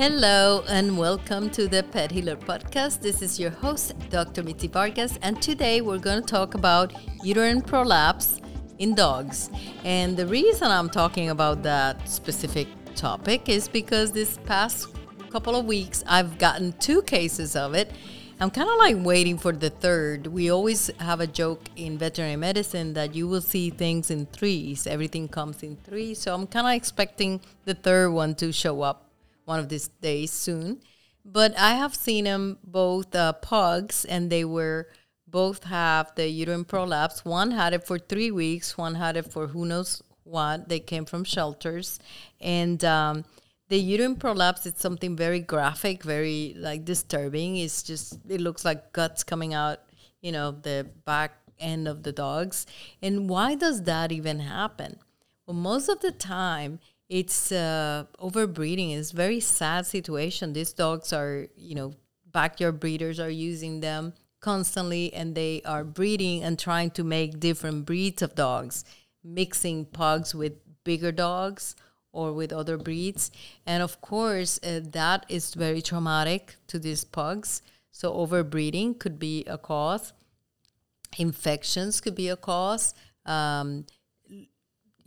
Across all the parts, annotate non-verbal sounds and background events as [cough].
Hello and welcome to the Pet Healer Podcast. This is your host, Dr. Mitzi Vargas, and today we're going to talk about uterine prolapse in dogs. And the reason I'm talking about that specific topic is because this past couple of weeks I've gotten two cases of it. I'm kind of like waiting for the third. We always have a joke in veterinary medicine that you will see things in threes. Everything comes in threes. So I'm kind of expecting the third one to show up one of these days soon. But I have seen them both uh, pugs, and they were both have the uterine prolapse. One had it for three weeks. One had it for who knows what. They came from shelters, and um, the uterine prolapse is something very graphic, very like disturbing. It's just it looks like guts coming out, you know, the back end of the dogs. And why does that even happen? Well, most of the time it's uh, overbreeding. Is very sad situation. These dogs are you know backyard breeders are using them constantly and they are breeding and trying to make different breeds of dogs mixing pugs with bigger dogs or with other breeds. And of course uh, that is very traumatic to these pugs. So overbreeding could be a cause. Infections could be a cause. Um,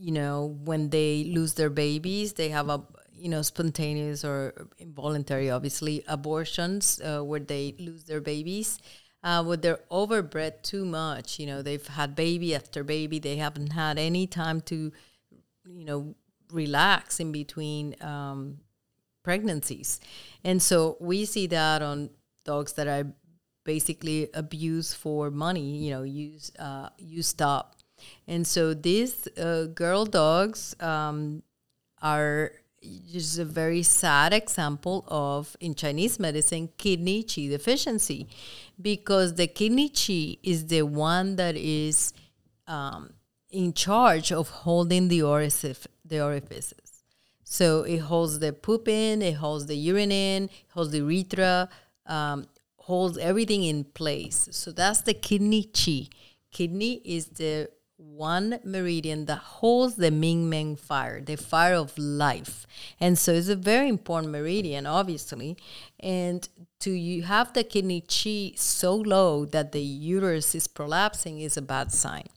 you know, when they lose their babies, they have a you know spontaneous or involuntary, obviously, abortions uh, where they lose their babies. Uh, when they're overbred too much, you know, they've had baby after baby, they haven't had any time to, you know, relax in between um, pregnancies, and so we see that on dogs that are basically abused for money. You know, use uh, used up and so these uh, girl dogs um, are just a very sad example of in Chinese medicine kidney qi deficiency because the kidney qi is the one that is um, in charge of holding the orifice, the orifices. So it holds the poop in, it holds the urine in, holds the urethra, um, holds everything in place. So that's the kidney qi. Kidney is the one meridian that holds the Ming Men fire, the fire of life. And so it's a very important meridian, obviously. And to you have the kidney qi so low that the uterus is prolapsing is a bad sign.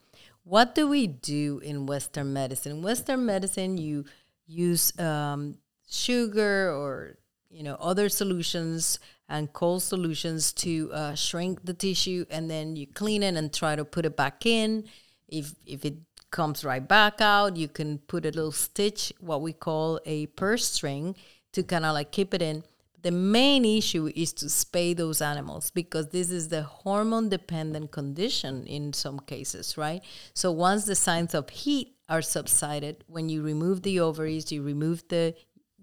What do we do in Western medicine? In Western medicine, you use um, sugar or you know other solutions and cold solutions to uh, shrink the tissue, and then you clean it and try to put it back in if if it comes right back out, you can put a little stitch, what we call a purse string, to kind of like keep it in. The main issue is to spay those animals because this is the hormone dependent condition in some cases, right? So once the signs of heat are subsided, when you remove the ovaries, you remove the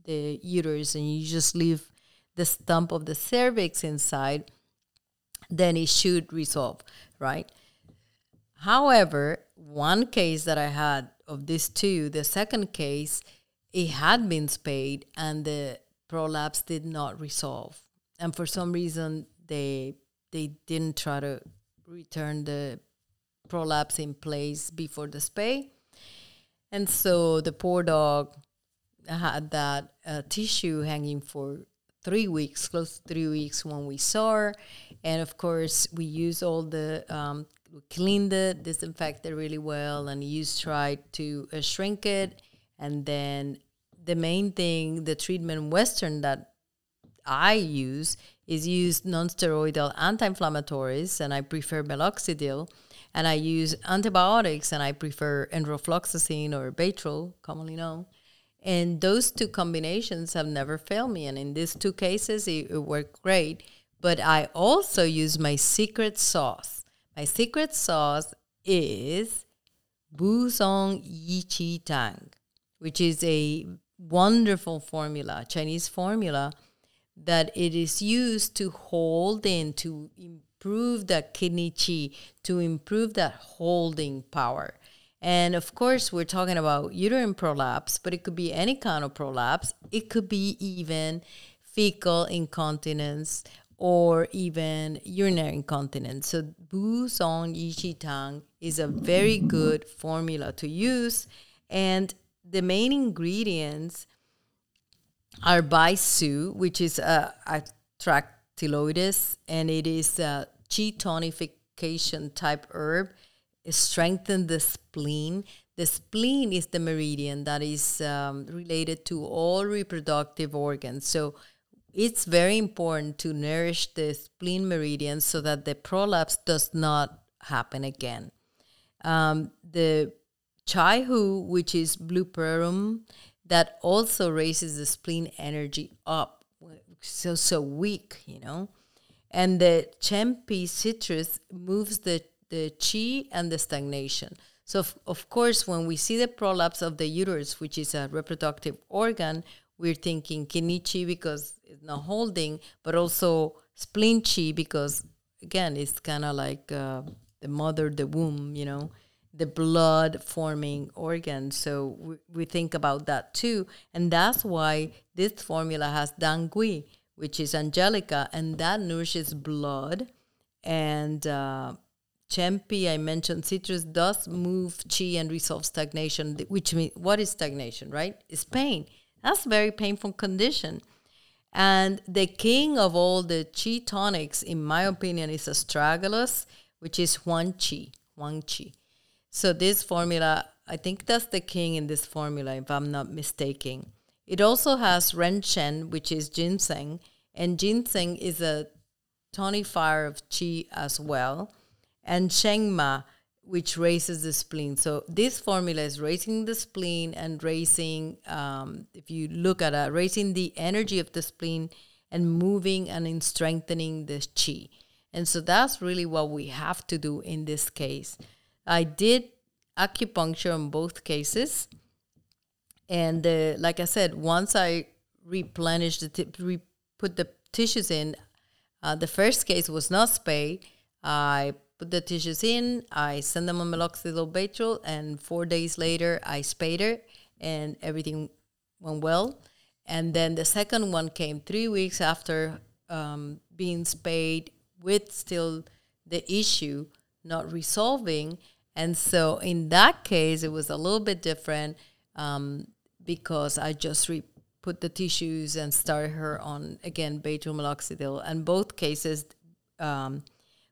the uterus and you just leave the stump of the cervix inside, then it should resolve, right? However, one case that I had of these two, the second case, it had been spayed and the prolapse did not resolve. And for some reason, they they didn't try to return the prolapse in place before the spay. And so the poor dog had that uh, tissue hanging for three weeks, close to three weeks when we saw her. And of course, we use all the um, we cleaned it, disinfected it really well, and used tried to uh, shrink it. And then the main thing, the treatment Western that I use is use non-steroidal anti-inflammatories, and I prefer meloxicam. And I use antibiotics, and I prefer enrofloxacin or Baytril, commonly known. And those two combinations have never failed me. And in these two cases, it, it worked great. But I also use my secret sauce my secret sauce is Bu Zhong Yi Qi Tang, which is a wonderful formula, Chinese formula that it is used to hold in to improve that kidney qi, to improve that holding power. And of course, we're talking about uterine prolapse, but it could be any kind of prolapse. It could be even fecal incontinence or even urinary incontinence. So Bu Zhong Yi Qi Tang is a very good formula to use. And the main ingredients are Bai Zhu, which is a, a and it is a chi tonification type herb. It strengthens the spleen. The spleen is the meridian that is um, related to all reproductive organs. So it's very important to nourish the spleen meridian so that the prolapse does not happen again. Um, the chaihu, which is bupleurum, that also raises the spleen energy up, so so weak, you know. And the chenpi citrus moves the the chi and the stagnation. So of, of course, when we see the prolapse of the uterus, which is a reproductive organ, we're thinking kidney chi because it's not holding, but also spleen chi because again, it's kind of like uh, the mother, the womb, you know the blood forming organ. So we, we, think about that too. And that's why this formula has dangui, which is angelica, and that nourishes blood. And uh, Chenpi, I mentioned citrus does move chi and resolve stagnation, which means what is stagnation, right? It's pain. That's a very painful condition. And the king of all the chi tonics, in my opinion, is astragalus, which is Huang Chi. Huang Chi. So this formula, I think that's the king in this formula, if I'm not mistaken. It also has Ren-Shen, which is ginseng, and ginseng is a tonifier of qi as well, and Shengma, which raises the spleen. So this formula is raising the spleen and raising, um, if you look at it, raising the energy of the spleen and moving and in strengthening the qi. And so that's really what we have to do in this case. I did acupuncture in both cases. And uh, like I said, once I replenished the t- re- put the tissues in, uh, the first case was not spayed. I the tissues in, I sent them on meloxicillin and four days later I spayed her, and everything went well. And then the second one came three weeks after um, being spayed with still the issue not resolving. And so in that case, it was a little bit different um, because I just re- put the tissues and started her on, again, Baytril And both cases, um,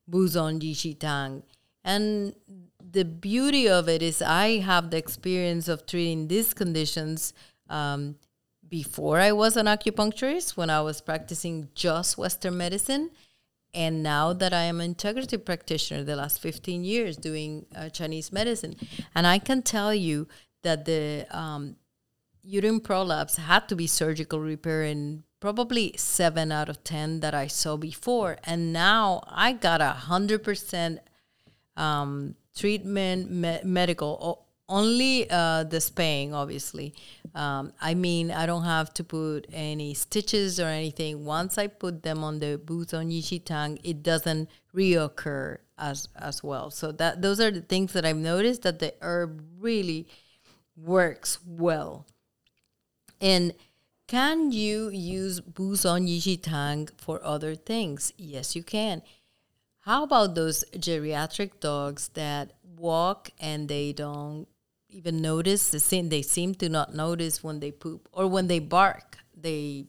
Bu Zhong Yi Qi Tang. And the beauty of it is I have the experience of treating these conditions um, before I was an acupuncturist, when I was practicing just Western medicine. And now that I am an integrative practitioner, the last 15 years doing uh, Chinese medicine, and I can tell you that the um, uterine prolapse had to be surgical repair in probably seven out of 10 that I saw before. And now I got a 100% um, treatment me- medical only uh, the spaying, obviously. Um, I mean, I don't have to put any stitches or anything. Once I put them on the Bu Zhong Yi Qi Tang, it doesn't reoccur as as well. So that those are the things that I've noticed that the herb really works well. And can you use Bu Zhong Yi Qi Tang for other things? Yes, you can. How about those geriatric dogs that walk and they don't even notice. The same, they seem to not notice when they poop or when they bark. They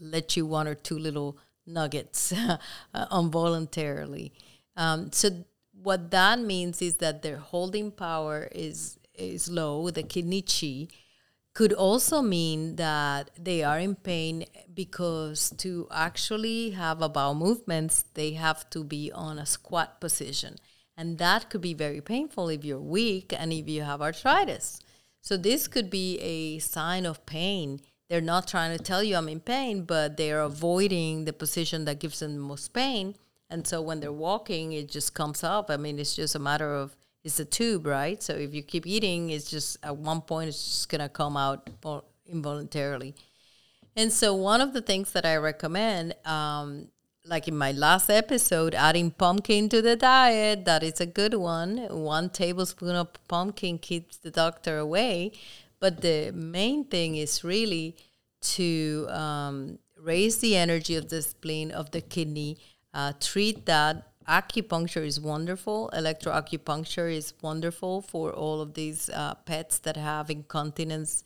let you one or two little nuggets [laughs] uh, involuntarily. Um, so what that means is that their holding power is is low. The kidney chi could also mean that they are in pain because to actually have a bowel movements, they have to be on a squat position. And that could be very painful if you're weak and if you have arthritis. So this could be a sign of pain. They're not trying to tell you I'm in pain, but they're avoiding the position that gives them the most pain. And so when they're walking, it just comes up. I mean, it's just a matter of it's a tube, right? So if you keep eating, it's just at one point it's just gonna come out involuntarily. And so one of the things that I recommend um, like in my last episode, adding pumpkin to the diet, that is a good one. One tablespoon of pumpkin keeps the doctor away. But the main thing is really to um, raise the energy of the spleen, of the kidney, uh, treat that. Acupuncture is wonderful. Electroacupuncture is wonderful for all of these uh, pets that have incontinence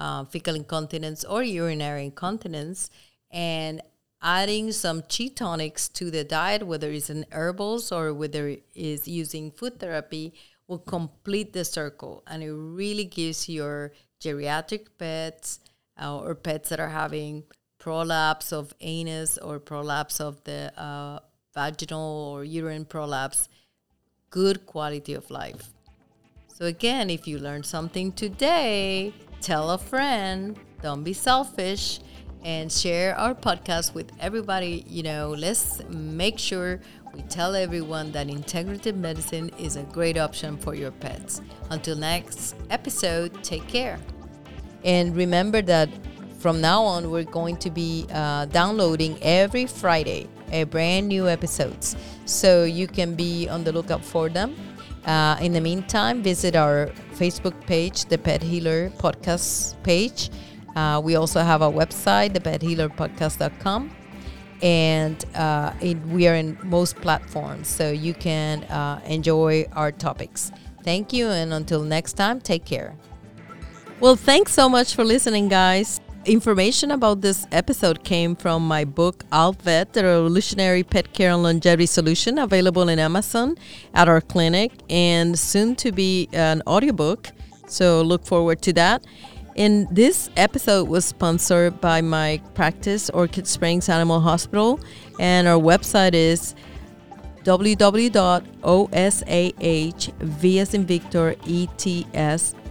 uh, fecal incontinence or urinary incontinence, and adding some chi tonics to the diet, whether it's in herbals or whether it is using food therapy, will complete the circle, and it really gives your geriatric pets uh, or pets that are having prolapse of anus or prolapse of the uh, vaginal or uterine prolapse good quality of life. So, again, if you learned something today, tell a friend, don't be selfish, and share our podcast with everybody. You know, let's make sure we tell everyone that integrative medicine is a great option for your pets. Until next episode, take care. And remember that from now on, we're going to be uh, downloading every Friday a brand new episodes. So you can be on the lookout for them. Uh, in the meantime, visit our Facebook page, the Pet Healer Podcast page. Uh, we also have a website, thepethealerpodcast.com. And uh, it, we are in most platforms, so you can uh, enjoy our topics. Thank you, and until next time, take care. Well, thanks so much for listening, guys. Information about this episode came from my book, Alvet, the Revolutionary Pet Care and Longevity Solution, available in Amazon at our clinic and soon to be an audiobook. So look forward to that. And this episode was sponsored by my practice, Orchid Springs Animal Hospital, and our website is www.osahv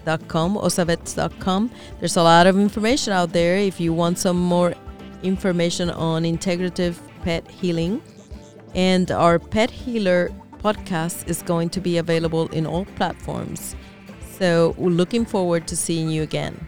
osavets.com, osavets.com. There's a lot of information out there if you want some more information on integrative pet healing. And our Pet Healer podcast is going to be available in all platforms. So, we're looking forward to seeing you again.